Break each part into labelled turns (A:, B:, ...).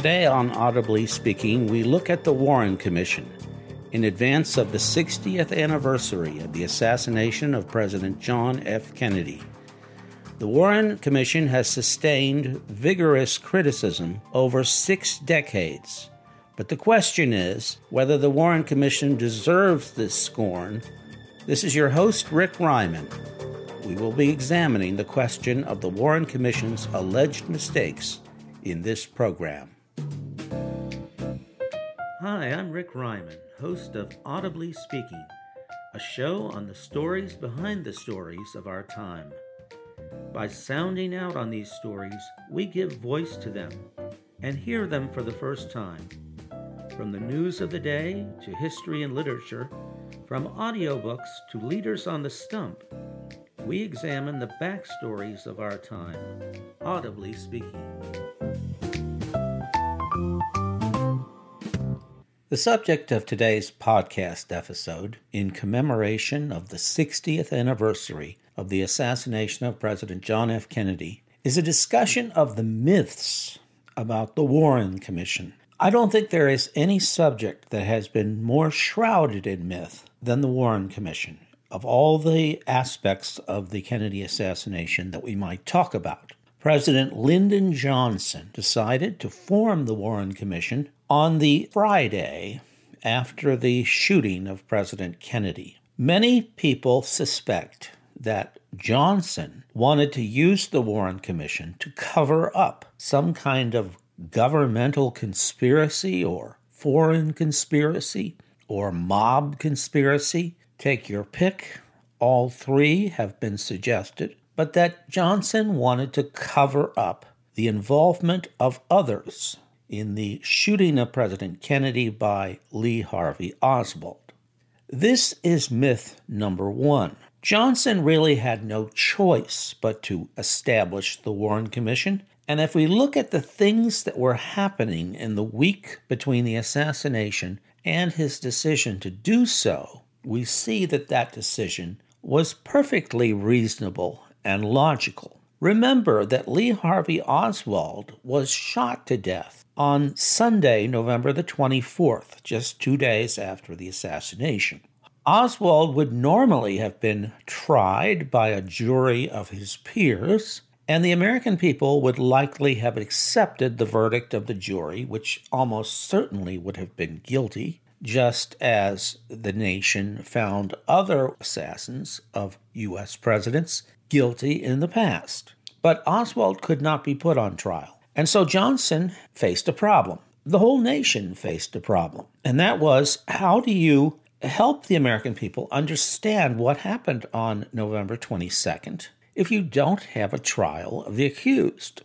A: Today on Audibly Speaking, we look at the Warren Commission in advance of the 60th anniversary of the assassination of President John F. Kennedy. The Warren Commission has sustained vigorous criticism over six decades. But the question is whether the Warren Commission deserves this scorn. This is your host, Rick Ryman. We will be examining the question of the Warren Commission's alleged mistakes in this program. Hi, I'm Rick Ryman, host of Audibly Speaking, a show on the stories behind the stories of our time. By sounding out on these stories, we give voice to them and hear them for the first time. From the news of the day to history and literature, from audiobooks to leaders on the stump, we examine the backstories of our time, audibly speaking. The subject of today's podcast episode, in commemoration of the 60th anniversary of the assassination of President John F. Kennedy, is a discussion of the myths about the Warren Commission. I don't think there is any subject that has been more shrouded in myth than the Warren Commission. Of all the aspects of the Kennedy assassination that we might talk about, President Lyndon Johnson decided to form the Warren Commission on the Friday after the shooting of President Kennedy. Many people suspect that Johnson wanted to use the Warren Commission to cover up some kind of governmental conspiracy or foreign conspiracy or mob conspiracy. Take your pick. All three have been suggested, but that Johnson wanted to cover up the involvement of others in the shooting of President Kennedy by Lee Harvey Oswald. This is myth number one. Johnson really had no choice but to establish the Warren Commission. And if we look at the things that were happening in the week between the assassination and his decision to do so, we see that that decision was perfectly reasonable and logical. Remember that Lee Harvey Oswald was shot to death on Sunday, November the 24th, just two days after the assassination. Oswald would normally have been tried by a jury of his peers, and the American people would likely have accepted the verdict of the jury, which almost certainly would have been guilty, just as the nation found other assassins of U.S. presidents guilty in the past. But Oswald could not be put on trial. And so Johnson faced a problem. The whole nation faced a problem. And that was how do you help the American people understand what happened on November 22nd if you don't have a trial of the accused?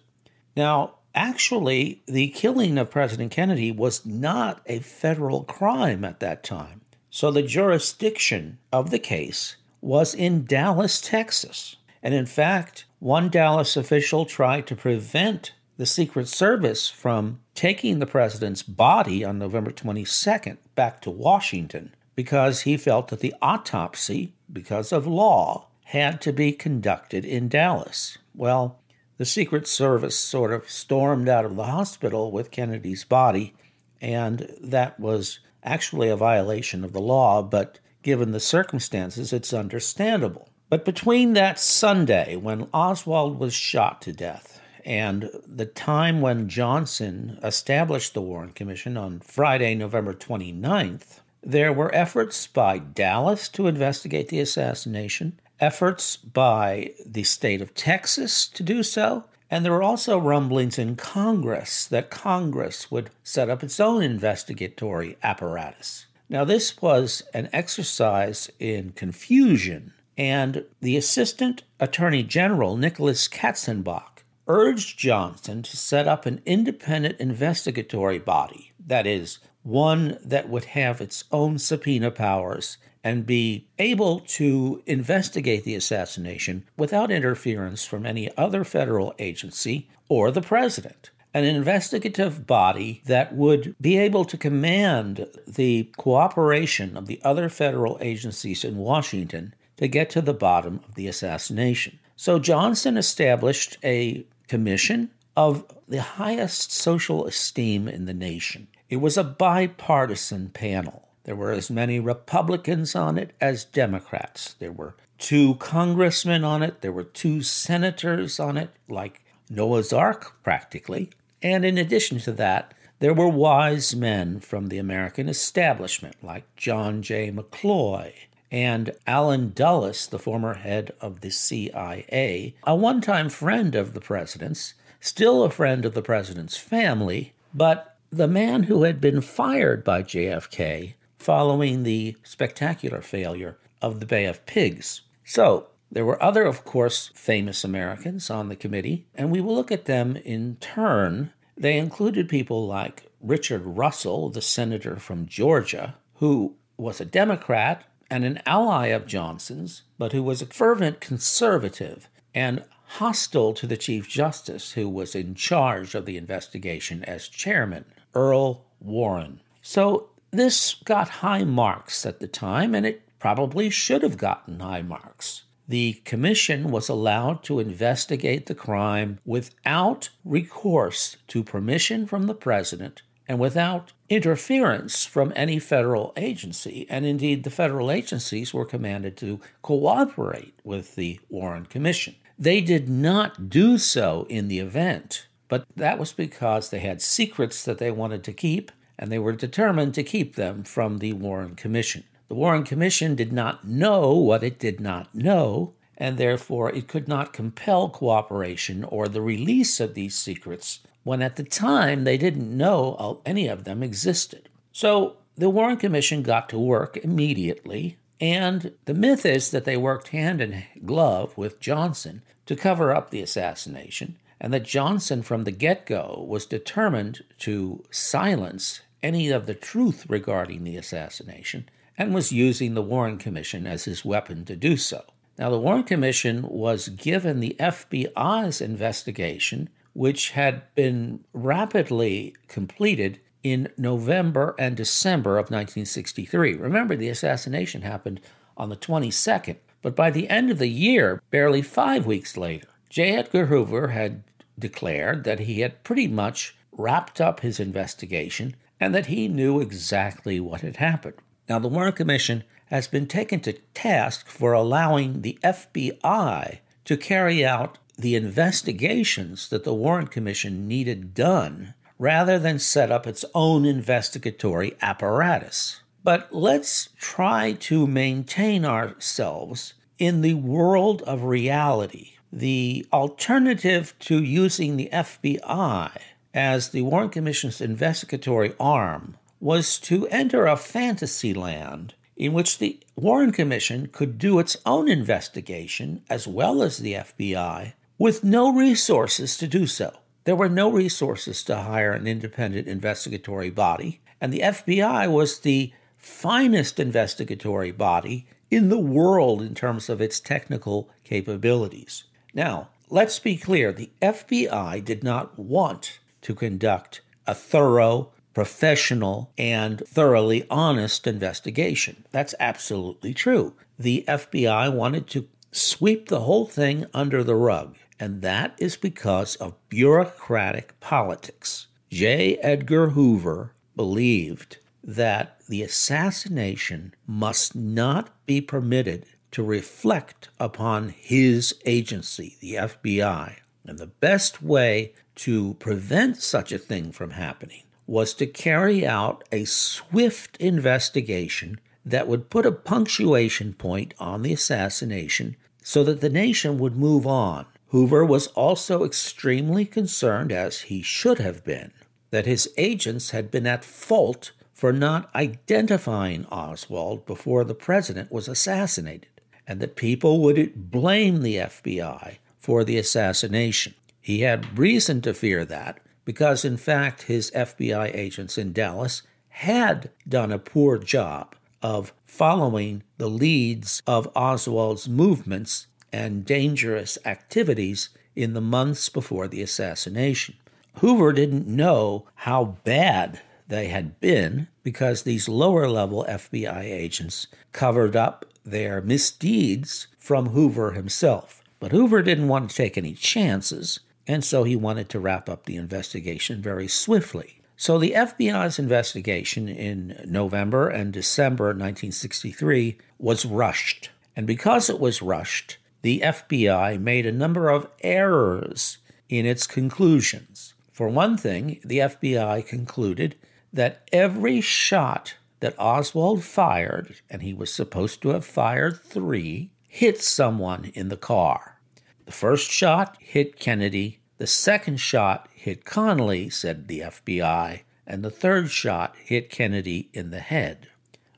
A: Now, actually, the killing of President Kennedy was not a federal crime at that time. So the jurisdiction of the case was in Dallas, Texas. And in fact, one Dallas official tried to prevent the Secret Service from taking the president's body on November 22nd back to Washington because he felt that the autopsy, because of law, had to be conducted in Dallas. Well, the Secret Service sort of stormed out of the hospital with Kennedy's body, and that was actually a violation of the law, but given the circumstances, it's understandable. But between that Sunday when Oswald was shot to death and the time when Johnson established the Warren Commission on Friday, November 29th, there were efforts by Dallas to investigate the assassination, efforts by the state of Texas to do so, and there were also rumblings in Congress that Congress would set up its own investigatory apparatus. Now, this was an exercise in confusion, and the Assistant Attorney General, Nicholas Katzenbach, urged Johnson to set up an independent investigatory body, that is, one that would have its own subpoena powers and be able to investigate the assassination without interference from any other federal agency or the president. An investigative body that would be able to command the cooperation of the other federal agencies in Washington to get to the bottom of the assassination. So Johnson established a commission of the highest social esteem in the nation. It was a bipartisan panel. There were as many Republicans on it as Democrats. There were two congressmen on it, there were two senators on it, like Noah's Ark, practically. And in addition to that, there were wise men from the American establishment, like John J. McCloy and Allen Dulles, the former head of the CIA, a one time friend of the president's, still a friend of the president's family, but the man who had been fired by JFK following the spectacular failure of the Bay of Pigs. So, there were other, of course, famous Americans on the committee, and we will look at them in turn. They included people like Richard Russell, the senator from Georgia, who was a Democrat and an ally of Johnson's, but who was a fervent conservative and hostile to the Chief Justice, who was in charge of the investigation as chairman, Earl Warren. So this got high marks at the time, and it probably should have gotten high marks. The commission was allowed to investigate the crime without recourse to permission from the president and without interference from any federal agency. And indeed, the federal agencies were commanded to cooperate with the Warren Commission. They did not do so in the event, but that was because they had secrets that they wanted to keep, and they were determined to keep them from the Warren Commission. The Warren Commission did not know what it did not know, and therefore it could not compel cooperation or the release of these secrets when at the time they didn't know any of them existed. So the Warren Commission got to work immediately, and the myth is that they worked hand in glove with Johnson to cover up the assassination, and that Johnson from the get go was determined to silence any of the truth regarding the assassination and was using the Warren Commission as his weapon to do so. Now, the Warren Commission was given the FBI's investigation which had been rapidly completed in November and December of 1963. Remember, the assassination happened on the 22nd, but by the end of the year, barely five weeks later, J. Edgar Hoover had declared that he had pretty much wrapped up his investigation and that he knew exactly what had happened. Now, the Warren Commission has been taken to task for allowing the FBI to carry out the investigations that the Warren Commission needed done rather than set up its own investigatory apparatus. But let's try to maintain ourselves in the world of reality. The alternative to using the FBI as the Warren Commission's investigatory arm was to enter a fantasy land in which the Warren Commission could do its own investigation as well as the FBI with no resources to do so. There were no resources to hire an independent investigatory body, and the FBI was the finest investigatory body in the world in terms of its technical capabilities. Now, let's be clear the FBI did not want to conduct a thorough, professional, and thoroughly honest investigation. That's absolutely true. The FBI wanted to sweep the whole thing under the rug and that is because of bureaucratic politics. J. Edgar Hoover believed that the assassination must not be permitted to reflect upon his agency, the FBI. And the best way to prevent such a thing from happening was to carry out a swift investigation that would put a punctuation point on the assassination so that the nation would move on Hoover was also extremely concerned, as he should have been, that his agents had been at fault for not identifying Oswald before the president was assassinated, and that people would blame the FBI for the assassination. He had reason to fear that because, in fact, his FBI agents in Dallas had done a poor job of following the leads of Oswald's movements and dangerous activities in the months before the assassination. Hoover didn't know how bad they had been because these lower level FBI agents covered up their misdeeds from Hoover himself. But Hoover didn't want to take any chances, and so he wanted to wrap up the investigation very swiftly. So the FBI's investigation in November and December 1963 was rushed. And because it was rushed, the FBI made a number of errors in its conclusions. For one thing, the FBI concluded that every shot that Oswald fired, and he was supposed to have fired three, hit someone in the car. The first shot hit Kennedy, the second shot hit Connally, said the FBI, and the third shot hit Kennedy in the head.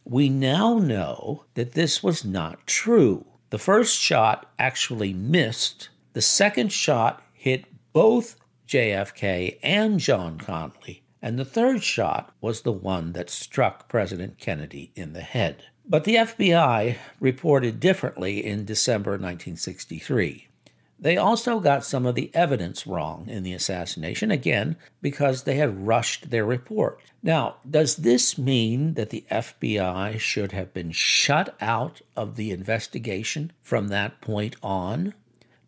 A: We now know that this was not true. The first shot actually missed, the second shot hit both JFK and John Connally, and the third shot was the one that struck President Kennedy in the head. But the FBI reported differently in December 1963. They also got some of the evidence wrong in the assassination, again, because they had rushed their report. Now, does this mean that the FBI should have been shut out of the investigation from that point on?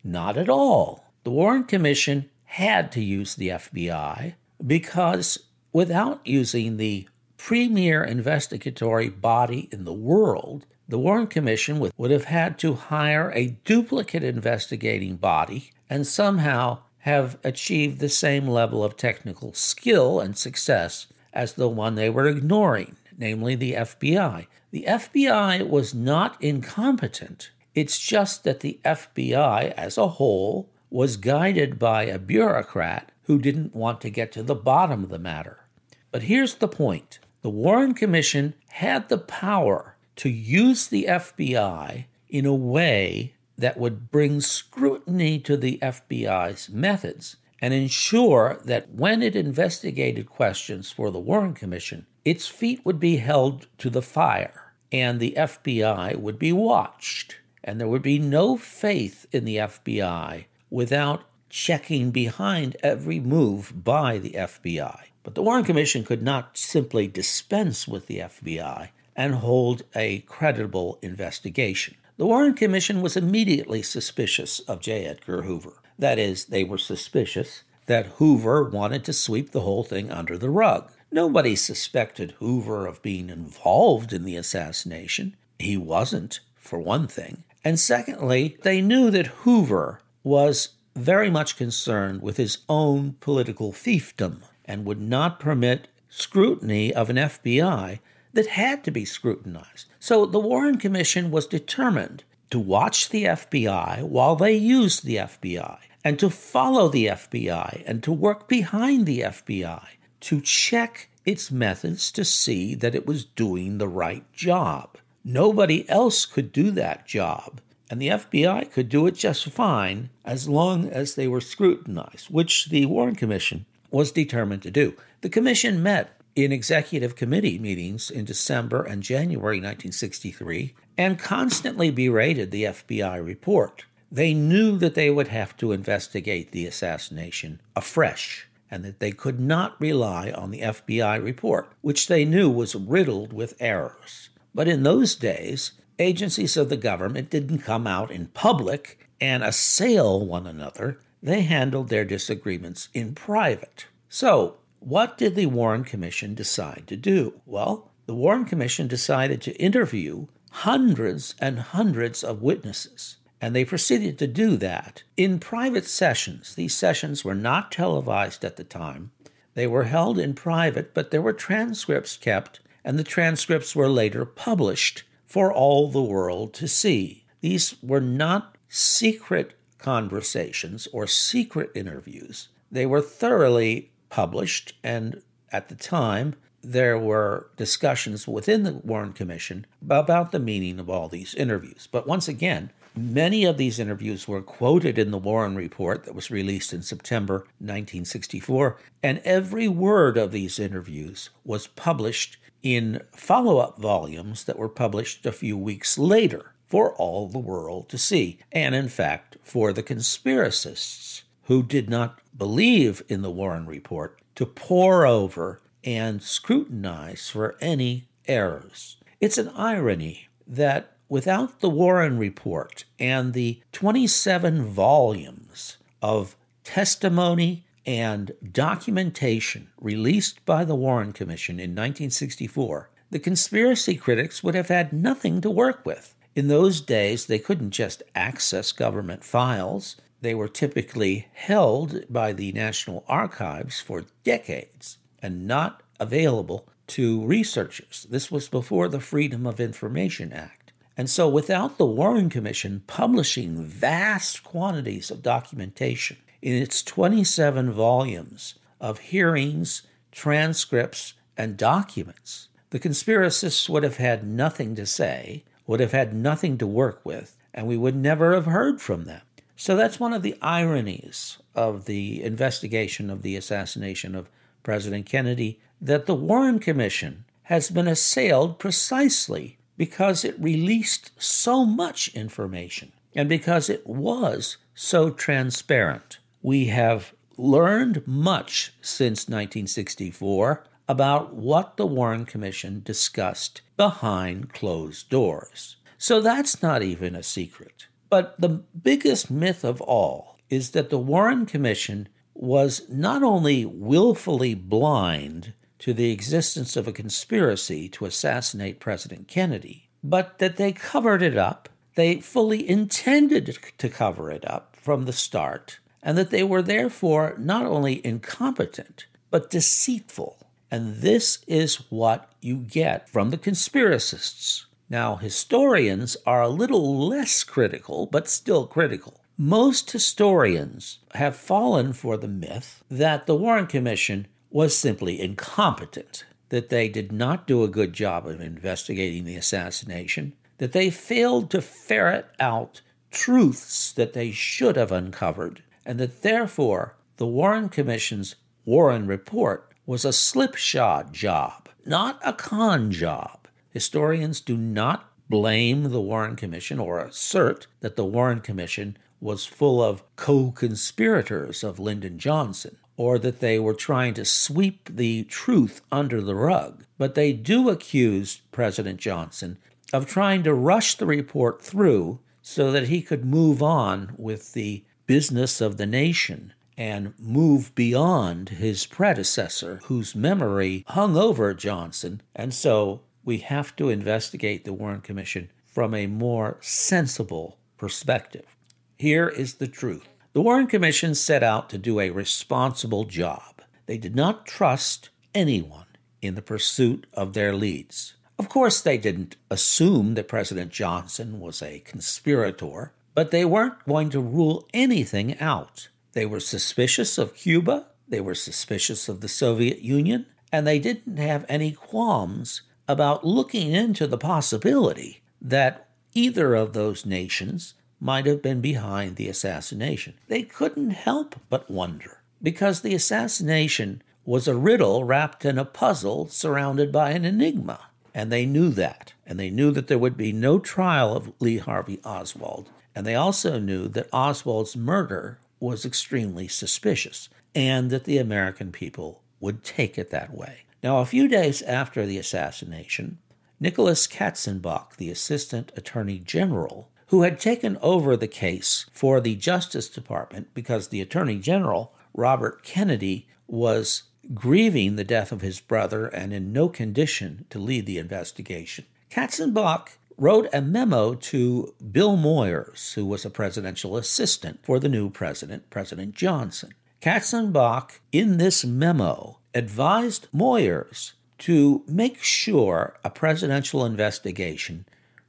A: Not at all. The Warren Commission had to use the FBI because without using the premier investigatory body in the world, the Warren Commission would have had to hire a duplicate investigating body and somehow have achieved the same level of technical skill and success as the one they were ignoring, namely the FBI. The FBI was not incompetent. It's just that the FBI as a whole was guided by a bureaucrat who didn't want to get to the bottom of the matter. But here's the point the Warren Commission had the power to use the FBI in a way that would bring scrutiny to the FBI's methods and ensure that when it investigated questions for the Warren Commission, its feet would be held to the fire and the FBI would be watched. And there would be no faith in the FBI without checking behind every move by the FBI. But the Warren Commission could not simply dispense with the FBI and hold a credible investigation. The Warren Commission was immediately suspicious of J. Edgar Hoover. That is, they were suspicious that Hoover wanted to sweep the whole thing under the rug. Nobody suspected Hoover of being involved in the assassination. He wasn't, for one thing. And secondly, they knew that Hoover was very much concerned with his own political fiefdom and would not permit scrutiny of an FBI that had to be scrutinized. So the Warren Commission was determined to watch the FBI while they used the FBI and to follow the FBI and to work behind the FBI to check its methods to see that it was doing the right job. Nobody else could do that job and the FBI could do it just fine as long as they were scrutinized, which the Warren Commission was determined to do. The commission met in executive committee meetings in December and January 1963 and constantly berated the FBI report. They knew that they would have to investigate the assassination afresh and that they could not rely on the FBI report, which they knew was riddled with errors. But in those days, agencies of the government didn't come out in public and assail one another. They handled their disagreements in private. So, what did the Warren Commission decide to do? Well, the Warren Commission decided to interview hundreds and hundreds of witnesses. And they proceeded to do that in private sessions. These sessions were not televised at the time. They were held in private, but there were transcripts kept, and the transcripts were later published for all the world to see. These were not secret conversations or secret interviews. They were thoroughly published, and at the time, there were discussions within the Warren Commission about the meaning of all these interviews. But once again, many of these interviews were quoted in the Warren Report that was released in September 1964, and every word of these interviews was published in follow up volumes that were published a few weeks later for all the world to see, and in fact, for the conspiracists who did not believe in the Warren Report to pore over and scrutinize for any errors. It's an irony that without the Warren Report and the 27 volumes of testimony and documentation released by the Warren Commission in 1964, the conspiracy critics would have had nothing to work with. In those days, they couldn't just access government files. They were typically held by the National Archives for decades and not available to researchers. This was before the Freedom of Information Act. And so, without the Warren Commission publishing vast quantities of documentation in its 27 volumes of hearings, transcripts, and documents, the conspiracists would have had nothing to say, would have had nothing to work with, and we would never have heard from them. So that's one of the ironies of the investigation of the assassination of President Kennedy that the Warren Commission has been assailed precisely because it released so much information and because it was so transparent. We have learned much since 1964 about what the Warren Commission discussed behind closed doors. So that's not even a secret. But the biggest myth of all is that the Warren Commission was not only willfully blind to the existence of a conspiracy to assassinate President Kennedy, but that they covered it up. They fully intended to cover it up from the start, and that they were therefore not only incompetent, but deceitful. And this is what you get from the conspiracists. Now, historians are a little less critical, but still critical. Most historians have fallen for the myth that the Warren Commission was simply incompetent, that they did not do a good job of investigating the assassination, that they failed to ferret out truths that they should have uncovered, and that therefore the Warren Commission's Warren Report was a slipshod job, not a con job. Historians do not blame the Warren Commission or assert that the Warren Commission was full of co conspirators of Lyndon Johnson or that they were trying to sweep the truth under the rug. But they do accuse President Johnson of trying to rush the report through so that he could move on with the business of the nation and move beyond his predecessor, whose memory hung over Johnson. And so we have to investigate the Warren Commission from a more sensible perspective. Here is the truth the Warren Commission set out to do a responsible job. They did not trust anyone in the pursuit of their leads. Of course, they didn't assume that President Johnson was a conspirator, but they weren't going to rule anything out. They were suspicious of Cuba, they were suspicious of the Soviet Union, and they didn't have any qualms about looking into the possibility that either of those nations might have been behind the assassination. They couldn't help but wonder, because the assassination was a riddle wrapped in a puzzle surrounded by an enigma. And they knew that. And they knew that there would be no trial of Lee Harvey Oswald. And they also knew that Oswald's murder was extremely suspicious and that the American people would take it that way. Now, a few days after the assassination, Nicholas Katzenbach, the Assistant Attorney General, who had taken over the case for the Justice Department because the Attorney General, Robert Kennedy, was grieving the death of his brother and in no condition to lead the investigation. Katzenbach wrote a memo to Bill Moyers, who was a presidential assistant for the new president, President Johnson. Katzenbach, in this memo, advised Moyers to make sure a presidential investigation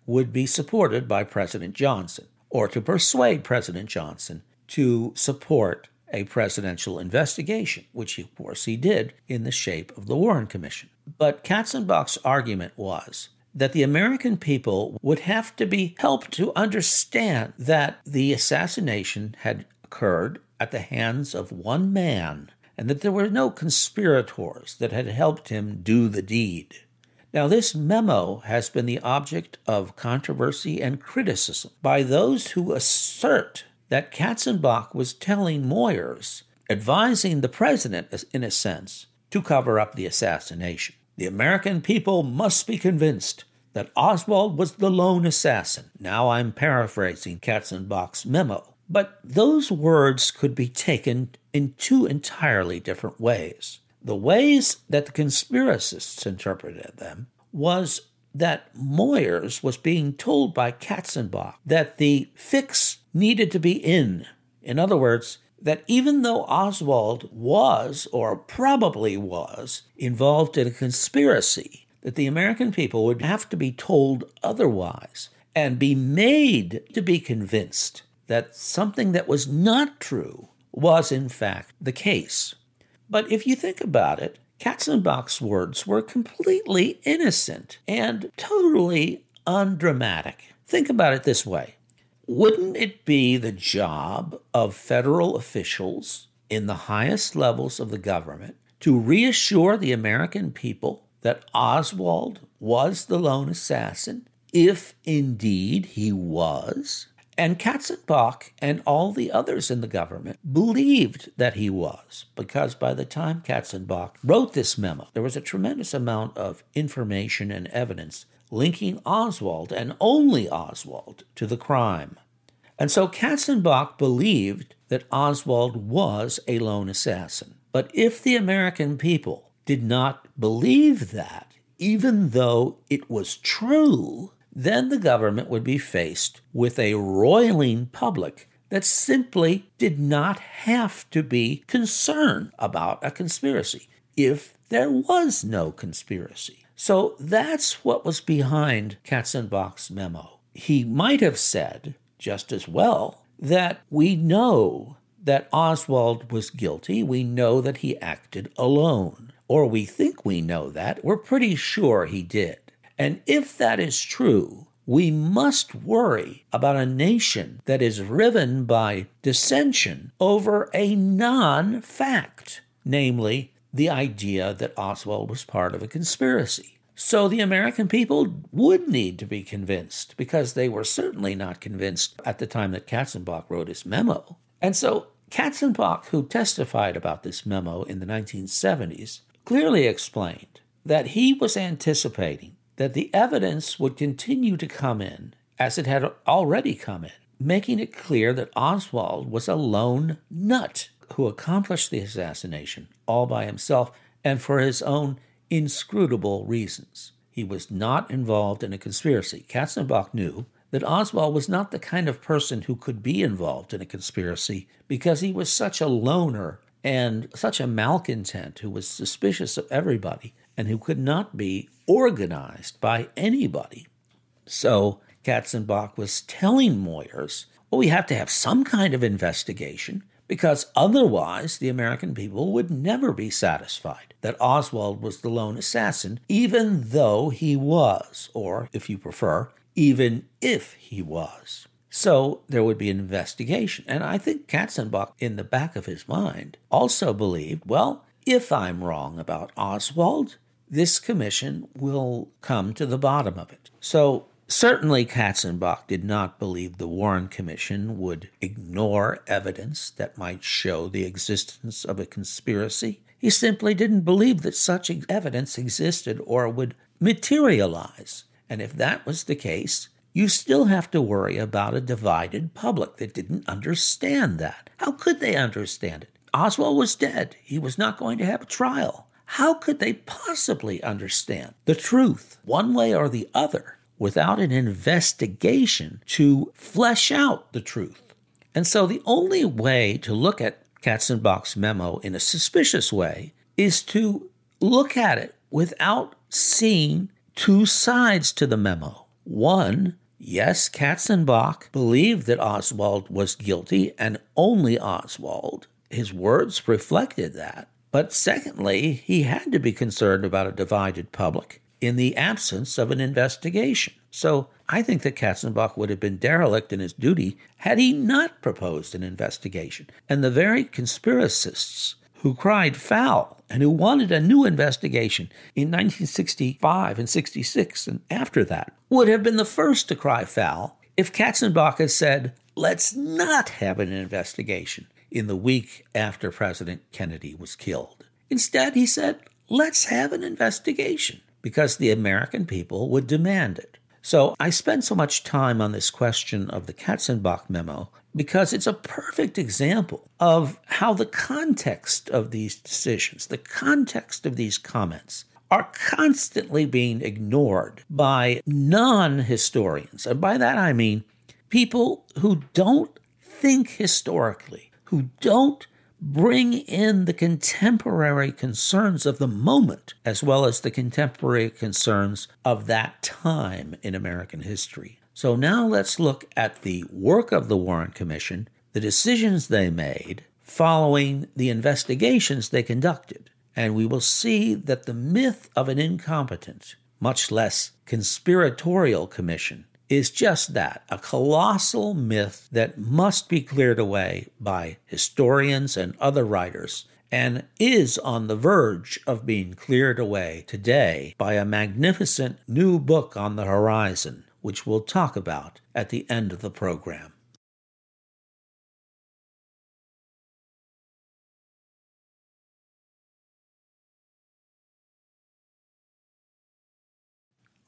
A: would be supported by President Johnson, or to persuade President Johnson to support a presidential investigation, which of course he did in the shape of the Warren Commission. But Katzenbach's argument was that the American people would have to be helped to understand that the assassination had occurred at the hands of one man and that there were no conspirators that had helped him do the deed. Now, this memo has been the object of controversy and criticism by those who assert that Katzenbach was telling Moyers, advising the president, in a sense, to cover up the assassination. The American people must be convinced that Oswald was the lone assassin. Now I'm paraphrasing Katzenbach's memo. But those words could be taken in two entirely different ways. The ways that the conspiracists interpreted them was that Moyers was being told by Katzenbach that the fix needed to be in. In other words, that even though Oswald was, or probably was, involved in a conspiracy, that the American people would have to be told otherwise and be made to be convinced that something that was not true was in fact the case. But if you think about it, Katzenbach's words were completely innocent and totally undramatic. Think about it this way Wouldn't it be the job of federal officials in the highest levels of the government to reassure the American people that Oswald was the lone assassin, if indeed he was? And Katzenbach and all the others in the government believed that he was, because by the time Katzenbach wrote this memo, there was a tremendous amount of information and evidence linking Oswald and only Oswald to the crime. And so Katzenbach believed that Oswald was a lone assassin. But if the American people did not believe that, even though it was true, then the government would be faced with a roiling public that simply did not have to be concerned about a conspiracy if there was no conspiracy. So that's what was behind Katzenbach's memo. He might have said, just as well, that we know that Oswald was guilty. We know that he acted alone. Or we think we know that. We're pretty sure he did. And if that is true, we must worry about a nation that is riven by dissension over a non fact, namely the idea that Oswald was part of a conspiracy. So the American people would need to be convinced because they were certainly not convinced at the time that Katzenbach wrote his memo. And so Katzenbach, who testified about this memo in the 1970s, clearly explained that he was anticipating that the evidence would continue to come in as it had already come in, making it clear that Oswald was a lone nut who accomplished the assassination all by himself and for his own inscrutable reasons. He was not involved in a conspiracy. Katzenbach knew that Oswald was not the kind of person who could be involved in a conspiracy because he was such a loner and such a malcontent who was suspicious of everybody and who could not be organized by anybody. So Katzenbach was telling Moyers, well, we have to have some kind of investigation because otherwise the American people would never be satisfied that Oswald was the lone assassin, even though he was, or if you prefer, even if he was. So there would be an investigation. And I think Katzenbach, in the back of his mind, also believed well, if I'm wrong about Oswald, this commission will come to the bottom of it. So certainly Katzenbach did not believe the Warren Commission would ignore evidence that might show the existence of a conspiracy. He simply didn't believe that such evidence existed or would materialize. And if that was the case, you still have to worry about a divided public that didn't understand that. How could they understand it? Oswald was dead. He was not going to have a trial. How could they possibly understand the truth, one way or the other, without an investigation to flesh out the truth? And so the only way to look at Katzenbach's memo in a suspicious way is to look at it without seeing two sides to the memo. One, yes, Katzenbach believed that Oswald was guilty and only Oswald. His words reflected that. But secondly, he had to be concerned about a divided public in the absence of an investigation. So I think that Katzenbach would have been derelict in his duty had he not proposed an investigation. And the very conspiracists who cried foul and who wanted a new investigation in 1965 and 66 and after that would have been the first to cry foul if Katzenbach had said, let's not have an investigation in the week after President Kennedy was killed. Instead, he said, let's have an investigation because the American people would demand it. So I spend so much time on this question of the Katzenbach memo because it's a perfect example of how the context of these decisions, the context of these comments, are constantly being ignored by non historians. And by that I mean people who don't think historically, who don't bring in the contemporary concerns of the moment as well as the contemporary concerns of that time in American history. So now let's look at the work of the Warren Commission, the decisions they made following the investigations they conducted, and we will see that the myth of an incompetent, much less conspiratorial commission is just that a colossal myth that must be cleared away by historians and other writers, and is on the verge of being cleared away today by a magnificent new book on the horizon, which we'll talk about at the end of the program.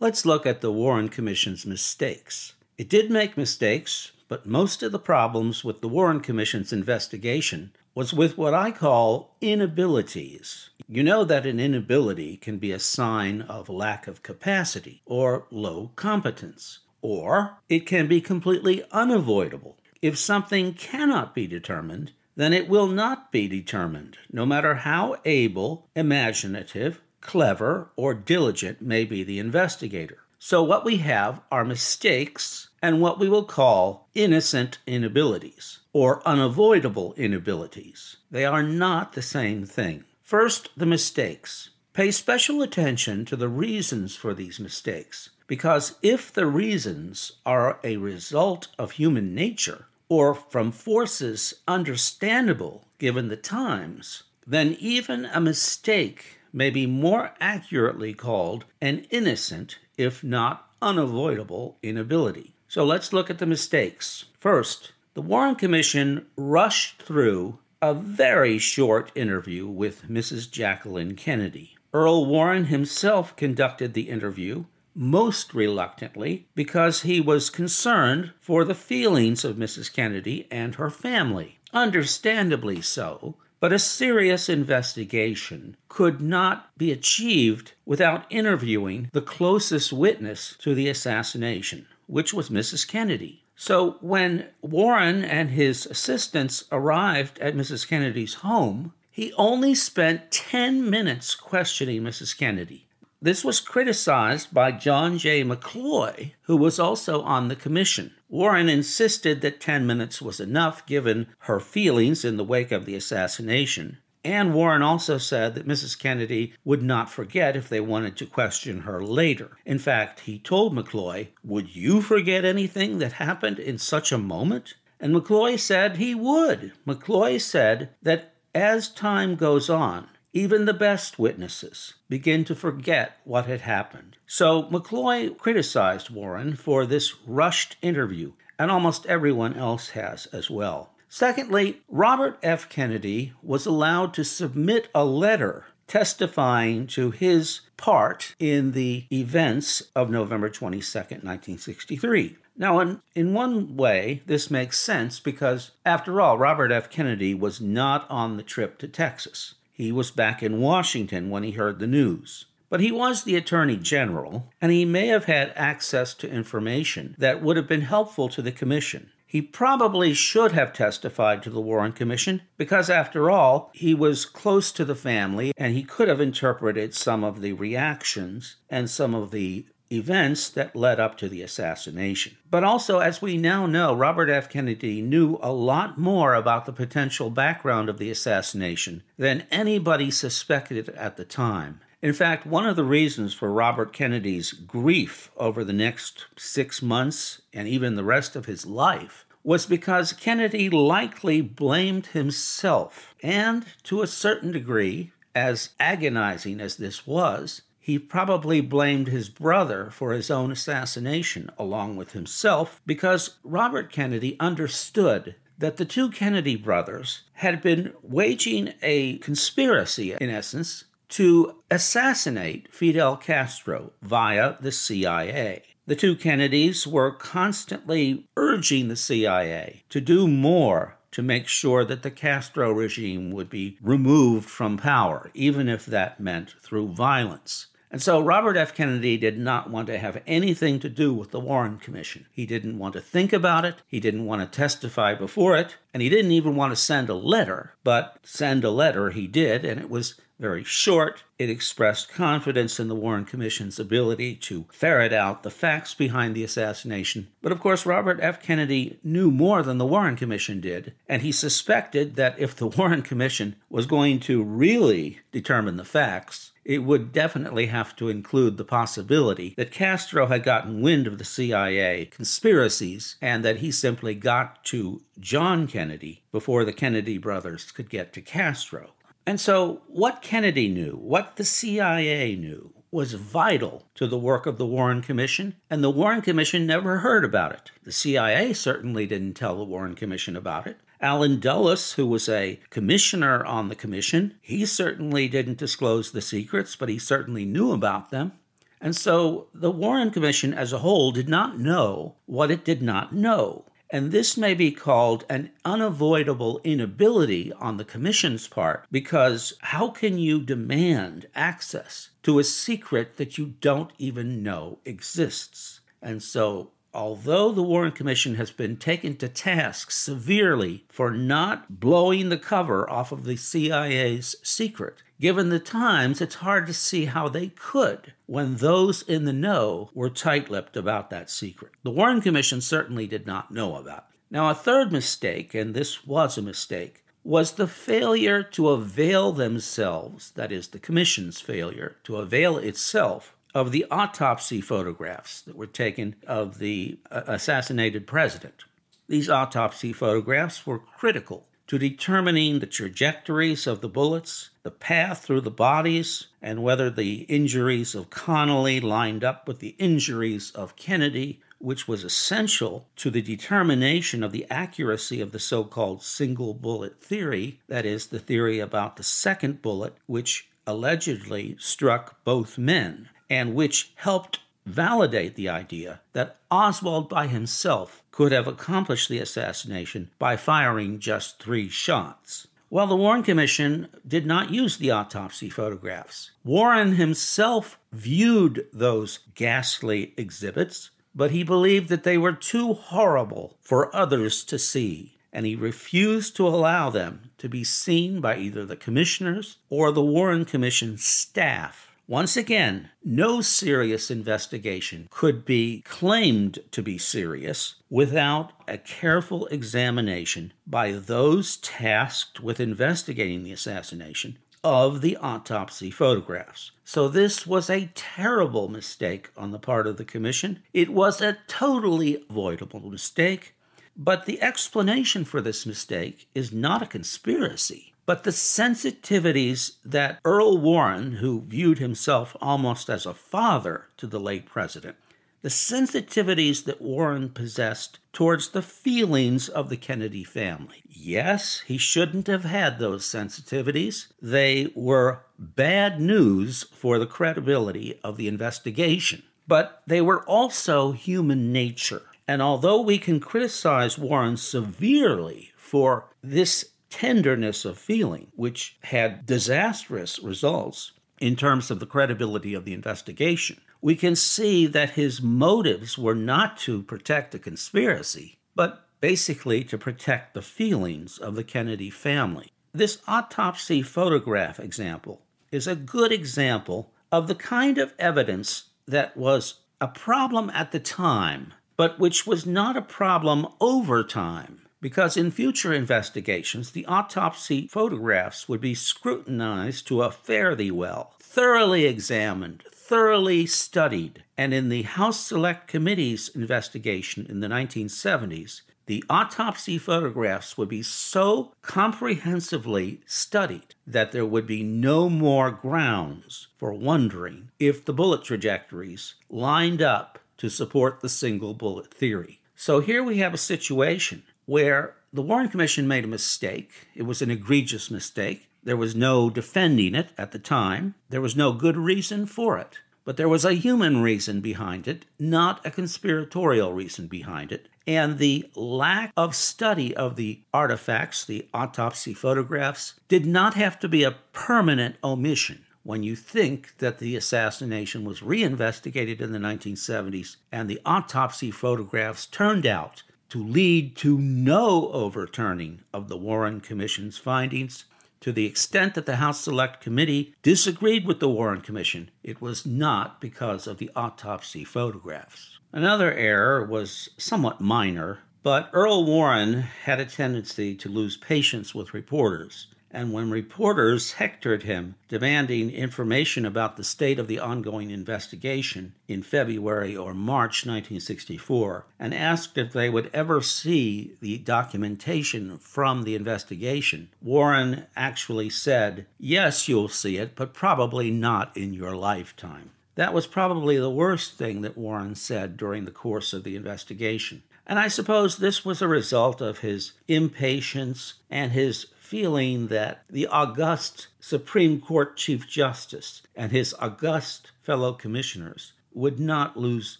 A: Let's look at the Warren Commission's mistakes. It did make mistakes, but most of the problems with the Warren Commission's investigation was with what I call inabilities. You know that an inability can be a sign of lack of capacity or low competence, or it can be completely unavoidable. If something cannot be determined, then it will not be determined, no matter how able, imaginative, clever, or diligent may be the investigator. So, what we have are mistakes and what we will call innocent inabilities or unavoidable inabilities. They are not the same thing. First, the mistakes. Pay special attention to the reasons for these mistakes, because if the reasons are a result of human nature or from forces understandable given the times, then even a mistake may be more accurately called an innocent, if not unavoidable, inability. So let's look at the mistakes. First, the Warren Commission rushed through a very short interview with Mrs. Jacqueline Kennedy. Earl Warren himself conducted the interview, most reluctantly, because he was concerned for the feelings of Mrs. Kennedy and her family. Understandably so, but a serious investigation could not be achieved without interviewing the closest witness to the assassination, which was Mrs. Kennedy. So when Warren and his assistants arrived at Mrs. Kennedy's home, he only spent 10 minutes questioning Mrs. Kennedy. This was criticized by John J. McCloy, who was also on the commission. Warren insisted that 10 minutes was enough given her feelings in the wake of the assassination. And Warren also said that Mrs. Kennedy would not forget if they wanted to question her later. In fact, he told McCloy, Would you forget anything that happened in such a moment? And McCloy said he would. McCloy said that as time goes on, even the best witnesses begin to forget what had happened. So McCloy criticized Warren for this rushed interview, and almost everyone else has as well. Secondly, Robert F. Kennedy was allowed to submit a letter testifying to his part in the events of November 22, 1963. Now, in, in one way, this makes sense because, after all, Robert F. Kennedy was not on the trip to Texas. He was back in Washington when he heard the news. But he was the Attorney General, and he may have had access to information that would have been helpful to the Commission. He probably should have testified to the Warren Commission because, after all, he was close to the family and he could have interpreted some of the reactions and some of the events that led up to the assassination. But also, as we now know, Robert F. Kennedy knew a lot more about the potential background of the assassination than anybody suspected at the time. In fact, one of the reasons for Robert Kennedy's grief over the next six months and even the rest of his life was because Kennedy likely blamed himself, and to a certain degree, as agonizing as this was, he probably blamed his brother for his own assassination along with himself because Robert Kennedy understood that the two Kennedy brothers had been waging a conspiracy, in essence, to assassinate Fidel Castro via the CIA. The two Kennedys were constantly urging the CIA to do more to make sure that the Castro regime would be removed from power, even if that meant through violence. And so Robert F. Kennedy did not want to have anything to do with the Warren Commission. He didn't want to think about it, he didn't want to testify before it, and he didn't even want to send a letter. But send a letter he did, and it was very short. It expressed confidence in the Warren Commission's ability to ferret out the facts behind the assassination. But of course, Robert F. Kennedy knew more than the Warren Commission did, and he suspected that if the Warren Commission was going to really determine the facts, it would definitely have to include the possibility that Castro had gotten wind of the CIA conspiracies and that he simply got to John Kennedy before the Kennedy brothers could get to Castro. And so, what Kennedy knew, what the CIA knew, was vital to the work of the Warren Commission, and the Warren Commission never heard about it. The CIA certainly didn't tell the Warren Commission about it. Allen Dulles, who was a commissioner on the commission, he certainly didn't disclose the secrets, but he certainly knew about them. And so the Warren Commission as a whole did not know what it did not know. And this may be called an unavoidable inability on the Commission's part because how can you demand access to a secret that you don't even know exists? And so although the Warren Commission has been taken to task severely for not blowing the cover off of the CIA's secret, given the times, it's hard to see how they could when those in the know were tight lipped about that secret. The Warren Commission certainly did not know about it. Now, a third mistake, and this was a mistake, was the failure to avail themselves, that is, the Commission's failure to avail itself of the autopsy photographs that were taken of the uh, assassinated president. These autopsy photographs were critical to determining the trajectories of the bullets, the path through the bodies, and whether the injuries of Connally lined up with the injuries of Kennedy, which was essential to the determination of the accuracy of the so called single bullet theory, that is, the theory about the second bullet, which allegedly struck both men and which helped validate the idea that Oswald by himself could have accomplished the assassination by firing just three shots. Well, the Warren Commission did not use the autopsy photographs. Warren himself viewed those ghastly exhibits, but he believed that they were too horrible for others to see, and he refused to allow them to be seen by either the commissioners or the Warren Commission staff. Once again, no serious investigation could be claimed to be serious without a careful examination by those tasked with investigating the assassination of the autopsy photographs. So, this was a terrible mistake on the part of the Commission. It was a totally avoidable mistake, but the explanation for this mistake is not a conspiracy. But the sensitivities that Earl Warren, who viewed himself almost as a father to the late president, the sensitivities that Warren possessed towards the feelings of the Kennedy family. Yes, he shouldn't have had those sensitivities. They were bad news for the credibility of the investigation. But they were also human nature. And although we can criticize Warren severely for this tenderness of feeling, which had disastrous results in terms of the credibility of the investigation, we can see that his motives were not to protect a conspiracy, but basically to protect the feelings of the Kennedy family. This autopsy photograph example is a good example of the kind of evidence that was a problem at the time, but which was not a problem over time because in future investigations, the autopsy photographs would be scrutinized to a thee well, thoroughly examined, thoroughly studied. And in the House Select Committee's investigation in the 1970s, the autopsy photographs would be so comprehensively studied that there would be no more grounds for wondering if the bullet trajectories lined up to support the single bullet theory. So here we have a situation where the Warren Commission made a mistake. It was an egregious mistake. There was no defending it at the time. There was no good reason for it. But there was a human reason behind it, not a conspiratorial reason behind it. And the lack of study of the artifacts, the autopsy photographs, did not have to be a permanent omission when you think that the assassination was reinvestigated in the 1970s and the autopsy photographs turned out to lead to no overturning of the Warren Commission's findings. To the extent that the House Select Committee disagreed with the Warren Commission, it was not because of the autopsy photographs. Another error was somewhat minor, but Earl Warren had a tendency to lose patience with reporters and when reporters hectored him, demanding information about the state of the ongoing investigation in February or March 1964, and asked if they would ever see the documentation from the investigation, Warren actually said, Yes, you'll see it, but probably not in your lifetime. That was probably the worst thing that Warren said during the course of the investigation. And I suppose this was a result of his impatience and his feeling that the august Supreme Court Chief Justice and his august fellow commissioners would not lose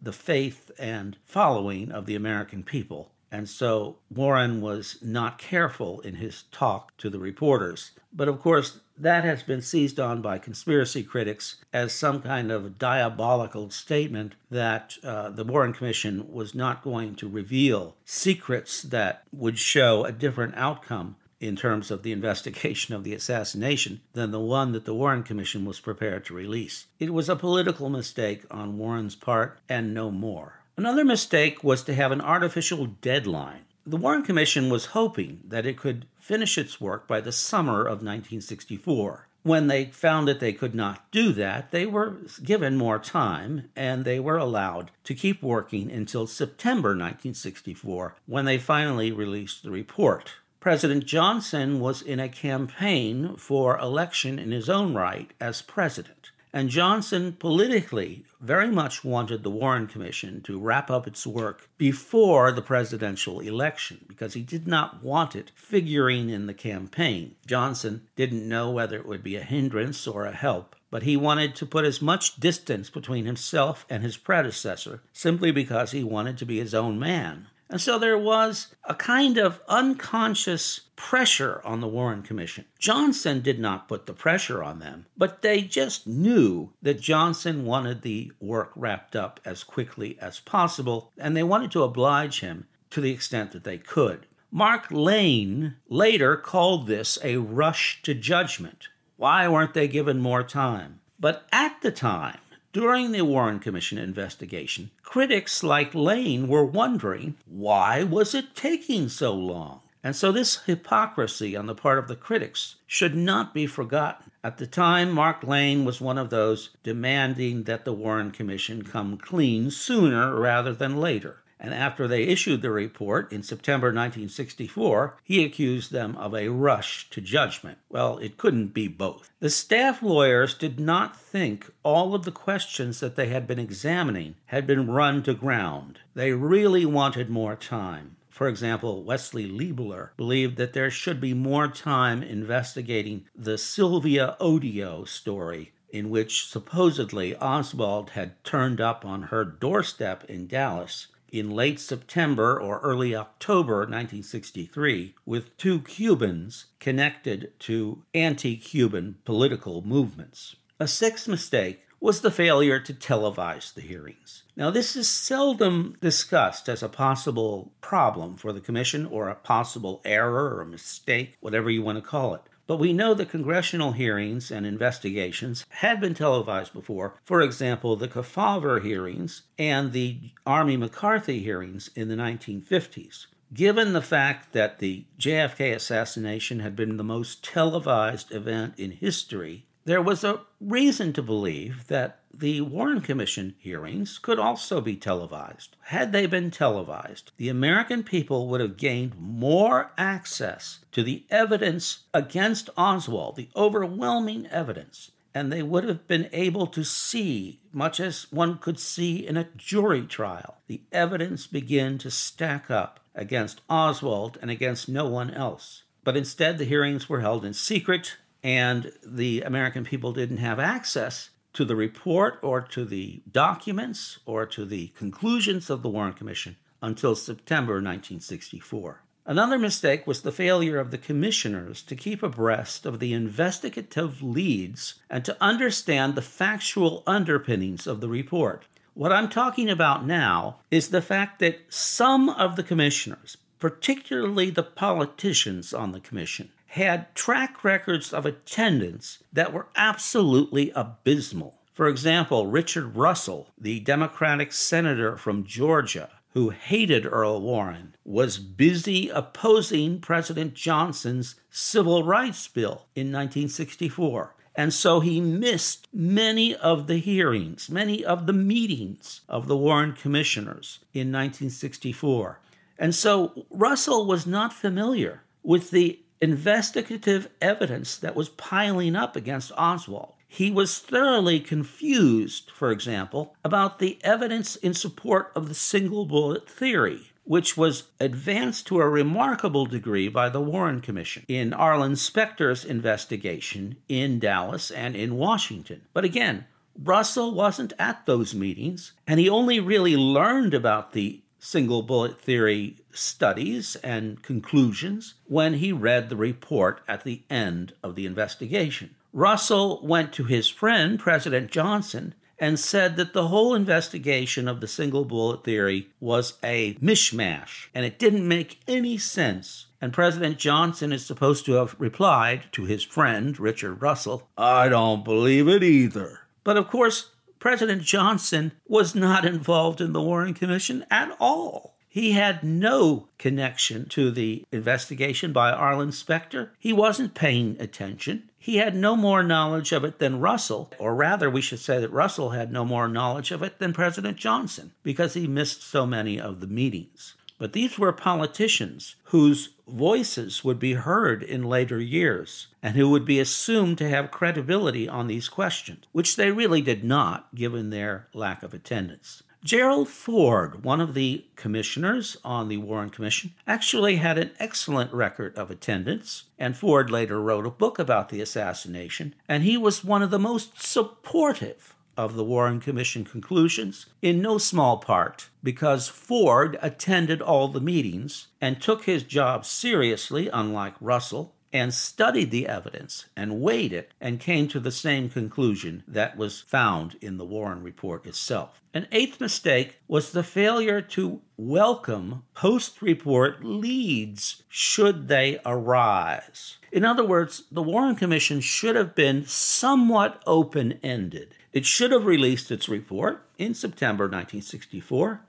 A: the faith and following of the American people. And so Warren was not careful in his talk to the reporters. But of course, that has been seized on by conspiracy critics as some kind of diabolical statement that uh, the Warren Commission was not going to reveal secrets that would show a different outcome in terms of the investigation of the assassination than the one that the Warren Commission was prepared to release. It was a political mistake on Warren's part and no more. Another mistake was to have an artificial deadline. The Warren Commission was hoping that it could finish its work by the summer of 1964. When they found that they could not do that, they were given more time and they were allowed to keep working until September 1964 when they finally released the report. President Johnson was in a campaign for election in his own right as president. And Johnson politically very much wanted the Warren Commission to wrap up its work before the presidential election because he did not want it figuring in the campaign. Johnson didn't know whether it would be a hindrance or a help, but he wanted to put as much distance between himself and his predecessor simply because he wanted to be his own man. And so there was a kind of unconscious pressure on the Warren Commission. Johnson did not put the pressure on them, but they just knew that Johnson wanted the work wrapped up as quickly as possible, and they wanted to oblige him to the extent that they could. Mark Lane later called this a rush to judgment. Why weren't they given more time? But at the time, during the Warren Commission investigation, critics like Lane were wondering why was it taking so long? And so this hypocrisy on the part of the critics should not be forgotten. At the time, Mark Lane was one of those demanding that the Warren Commission come clean sooner rather than later and after they issued the report in September 1964, he accused them of a rush to judgment. Well, it couldn't be both. The staff lawyers did not think all of the questions that they had been examining had been run to ground. They really wanted more time. For example, Wesley Liebeler believed that there should be more time investigating the Sylvia Odio story in which supposedly Oswald had turned up on her doorstep in Dallas in late September or early October 1963 with two Cubans connected to anti Cuban political movements. A sixth mistake was the failure to televise the hearings. Now, this is seldom discussed as a possible problem for the Commission or a possible error or mistake, whatever you want to call it. But we know that congressional hearings and investigations had been televised before. For example, the Kefauver hearings and the Army McCarthy hearings in the 1950s. Given the fact that the JFK assassination had been the most televised event in history, there was a reason to believe that the Warren Commission hearings could also be televised. Had they been televised, the American people would have gained more access to the evidence against Oswald, the overwhelming evidence, and they would have been able to see, much as one could see in a jury trial, the evidence begin to stack up against Oswald and against no one else. But instead, the hearings were held in secret and the American people didn't have access to the report or to the documents or to the conclusions of the Warren Commission until September 1964. Another mistake was the failure of the commissioners to keep abreast of the investigative leads and to understand the factual underpinnings of the report. What I'm talking about now is the fact that some of the commissioners, particularly the politicians on the commission, had track records of attendance that were absolutely abysmal. For example, Richard Russell, the Democratic senator from Georgia, who hated Earl Warren, was busy opposing President Johnson's Civil Rights Bill in 1964. And so he missed many of the hearings, many of the meetings of the Warren Commissioners in 1964. And so Russell was not familiar with the investigative evidence that was piling up against Oswald. He was thoroughly confused, for example, about the evidence in support of the single bullet theory, which was advanced to a remarkable degree by the Warren Commission in Arlen Specter's investigation in Dallas and in Washington. But again, Russell wasn't at those meetings, and he only really learned about the single bullet theory studies and conclusions when he read the report at the end of the investigation. Russell went to his friend, President Johnson, and said that the whole investigation of the single bullet theory was a mishmash and it didn't make any sense. And President Johnson is supposed to have replied to his friend, Richard Russell, I don't believe it either. But of course, President Johnson was not involved in the Warren Commission at all. He had no connection to the investigation by Arlen Specter. He wasn't paying attention. He had no more knowledge of it than Russell, or rather, we should say that Russell had no more knowledge of it than President Johnson because he missed so many of the meetings. But these were politicians whose voices would be heard in later years and who would be assumed to have credibility on these questions, which they really did not given their lack of attendance. Gerald Ford, one of the commissioners on the Warren Commission, actually had an excellent record of attendance, and Ford later wrote a book about the assassination, and he was one of the most supportive of the Warren Commission conclusions, in no small part because Ford attended all the meetings and took his job seriously, unlike Russell, and studied the evidence and weighed it and came to the same conclusion that was found in the Warren report itself. An eighth mistake was the failure to welcome post report leads should they arise. In other words, the Warren Commission should have been somewhat open ended. It should have released its report in September 1964,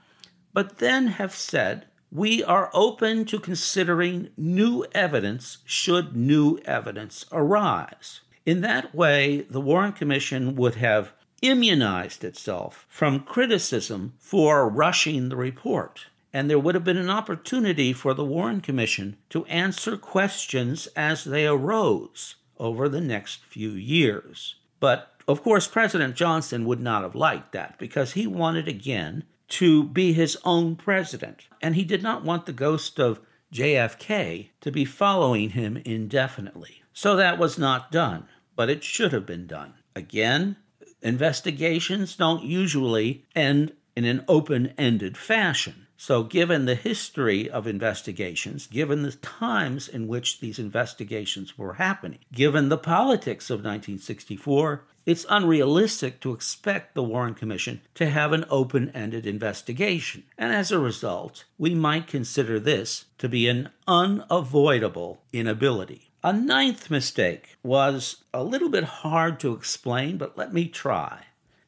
A: but then have said, we are open to considering new evidence should new evidence arise. In that way, the Warren Commission would have immunized itself from criticism for rushing the report. And there would have been an opportunity for the Warren Commission to answer questions as they arose over the next few years. But of course, President Johnson would not have liked that because he wanted again to be his own president. And he did not want the ghost of JFK to be following him indefinitely. So that was not done, but it should have been done. Again, investigations don't usually end in an open ended fashion. So, given the history of investigations, given the times in which these investigations were happening, given the politics of 1964, it's unrealistic to expect the Warren Commission to have an open ended investigation. And as a result, we might consider this to be an unavoidable inability. A ninth mistake was a little bit hard to explain, but let me try.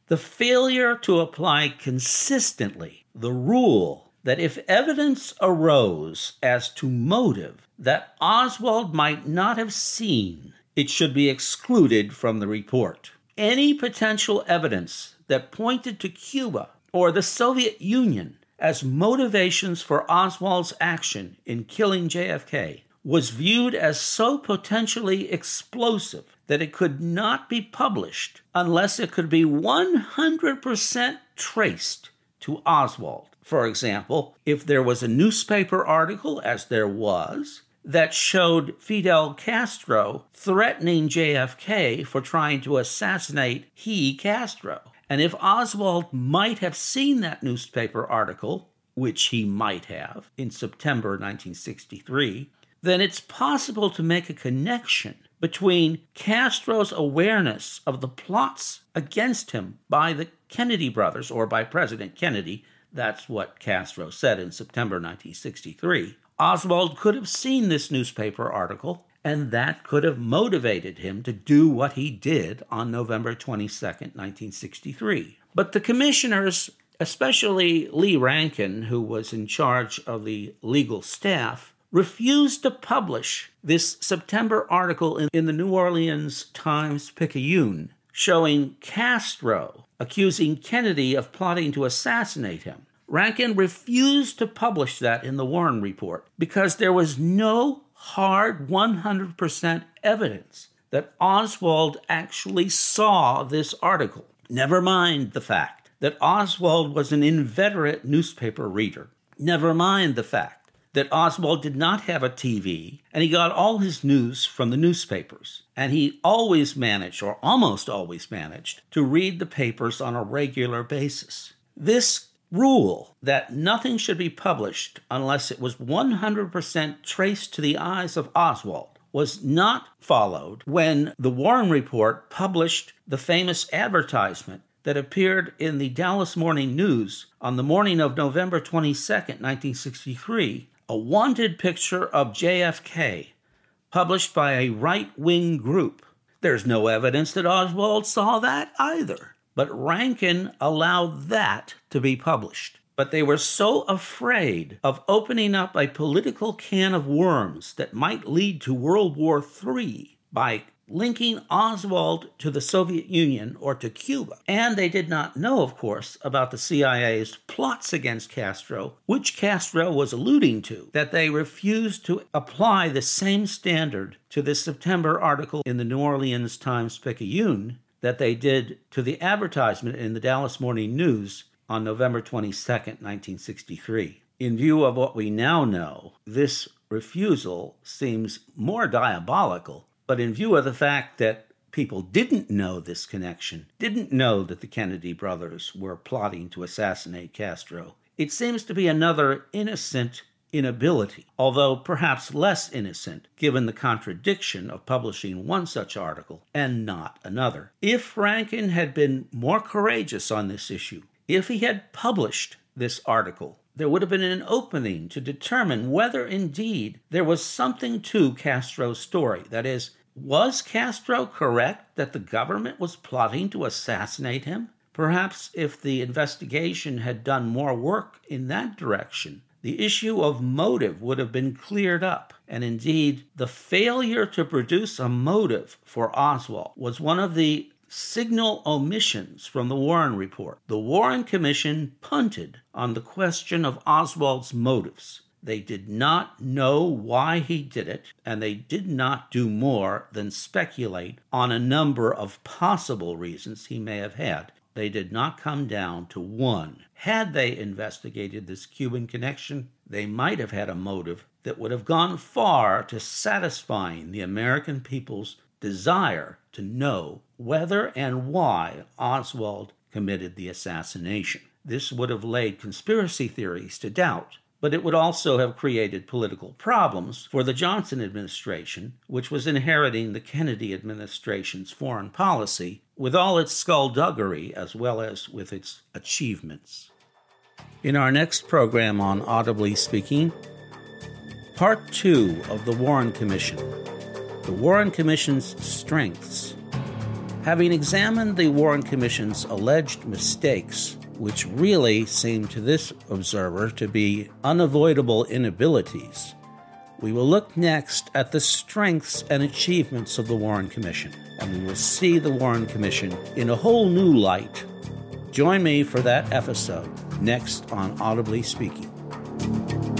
A: The failure to apply consistently the rule that if evidence arose as to motive that Oswald might not have seen, it should be excluded from the report. Any potential evidence that pointed to Cuba or the Soviet Union as motivations for Oswald's action in killing JFK was viewed as so potentially explosive that it could not be published unless it could be 100% traced to Oswald. For example, if there was a newspaper article, as there was, that showed Fidel Castro threatening JFK for trying to assassinate he, Castro. And if Oswald might have seen that newspaper article, which he might have in September 1963, then it's possible to make a connection between Castro's awareness of the plots against him by the Kennedy brothers or by President Kennedy. That's what Castro said in September 1963. Oswald could have seen this newspaper article, and that could have motivated him to do what he did on November 22, 1963. But the commissioners, especially Lee Rankin, who was in charge of the legal staff, refused to publish this September article in, in the New Orleans Times Picayune showing Castro accusing Kennedy of plotting to assassinate him. Rankin refused to publish that in the Warren Report because there was no hard 100% evidence that Oswald actually saw this article. Never mind the fact that Oswald was an inveterate newspaper reader. Never mind the fact that Oswald did not have a TV and he got all his news from the newspapers. And he always managed, or almost always managed, to read the papers on a regular basis. This rule that nothing should be published unless it was 100% traced to the eyes of Oswald was not followed when the Warren Report published the famous advertisement that appeared in the Dallas Morning News on the morning of November 22, 1963, a wanted picture of JFK, published by a right wing group. There's no evidence that Oswald saw that either, but Rankin allowed that to be published. But they were so afraid of opening up a political can of worms that might lead to World War III by linking Oswald to the Soviet Union or to Cuba. And they did not know, of course, about the CIA's plots against Castro, which Castro was alluding to, that they refused to apply the same standard to this September article in the New Orleans Times Picayune that they did to the advertisement in the Dallas Morning News on November 22, 1963. In view of what we now know, this refusal seems more diabolical but in view of the fact that people didn't know this connection, didn't know that the Kennedy brothers were plotting to assassinate Castro, it seems to be another innocent inability, although perhaps less innocent given the contradiction of publishing one such article and not another. If Rankin had been more courageous on this issue, if he had published this article there would have been an opening to determine whether indeed there was something to Castro's story. That is, was Castro correct that the government was plotting to assassinate him? Perhaps if the investigation had done more work in that direction, the issue of motive would have been cleared up. And indeed, the failure to produce a motive for Oswald was one of the signal omissions from the Warren Report. The Warren Commission punted on the question of Oswald's motives. They did not know why he did it, and they did not do more than speculate on a number of possible reasons he may have had. They did not come down to one. Had they investigated this Cuban connection, they might have had a motive that would have gone far to satisfying the American people's desire to know whether and why Oswald committed the assassination. This would have laid conspiracy theories to doubt, but it would also have created political problems for the Johnson administration, which was inheriting the Kennedy administration's foreign policy with all its skullduggery as well as with its achievements. In our next program on Audibly Speaking, part two of the Warren Commission the Warren Commission's strengths. Having examined the Warren Commission's alleged mistakes, which really seem to this observer to be unavoidable inabilities, we will look next at the strengths and achievements of the Warren Commission, and we will see the Warren Commission in a whole new light. Join me for that episode next on Audibly Speaking.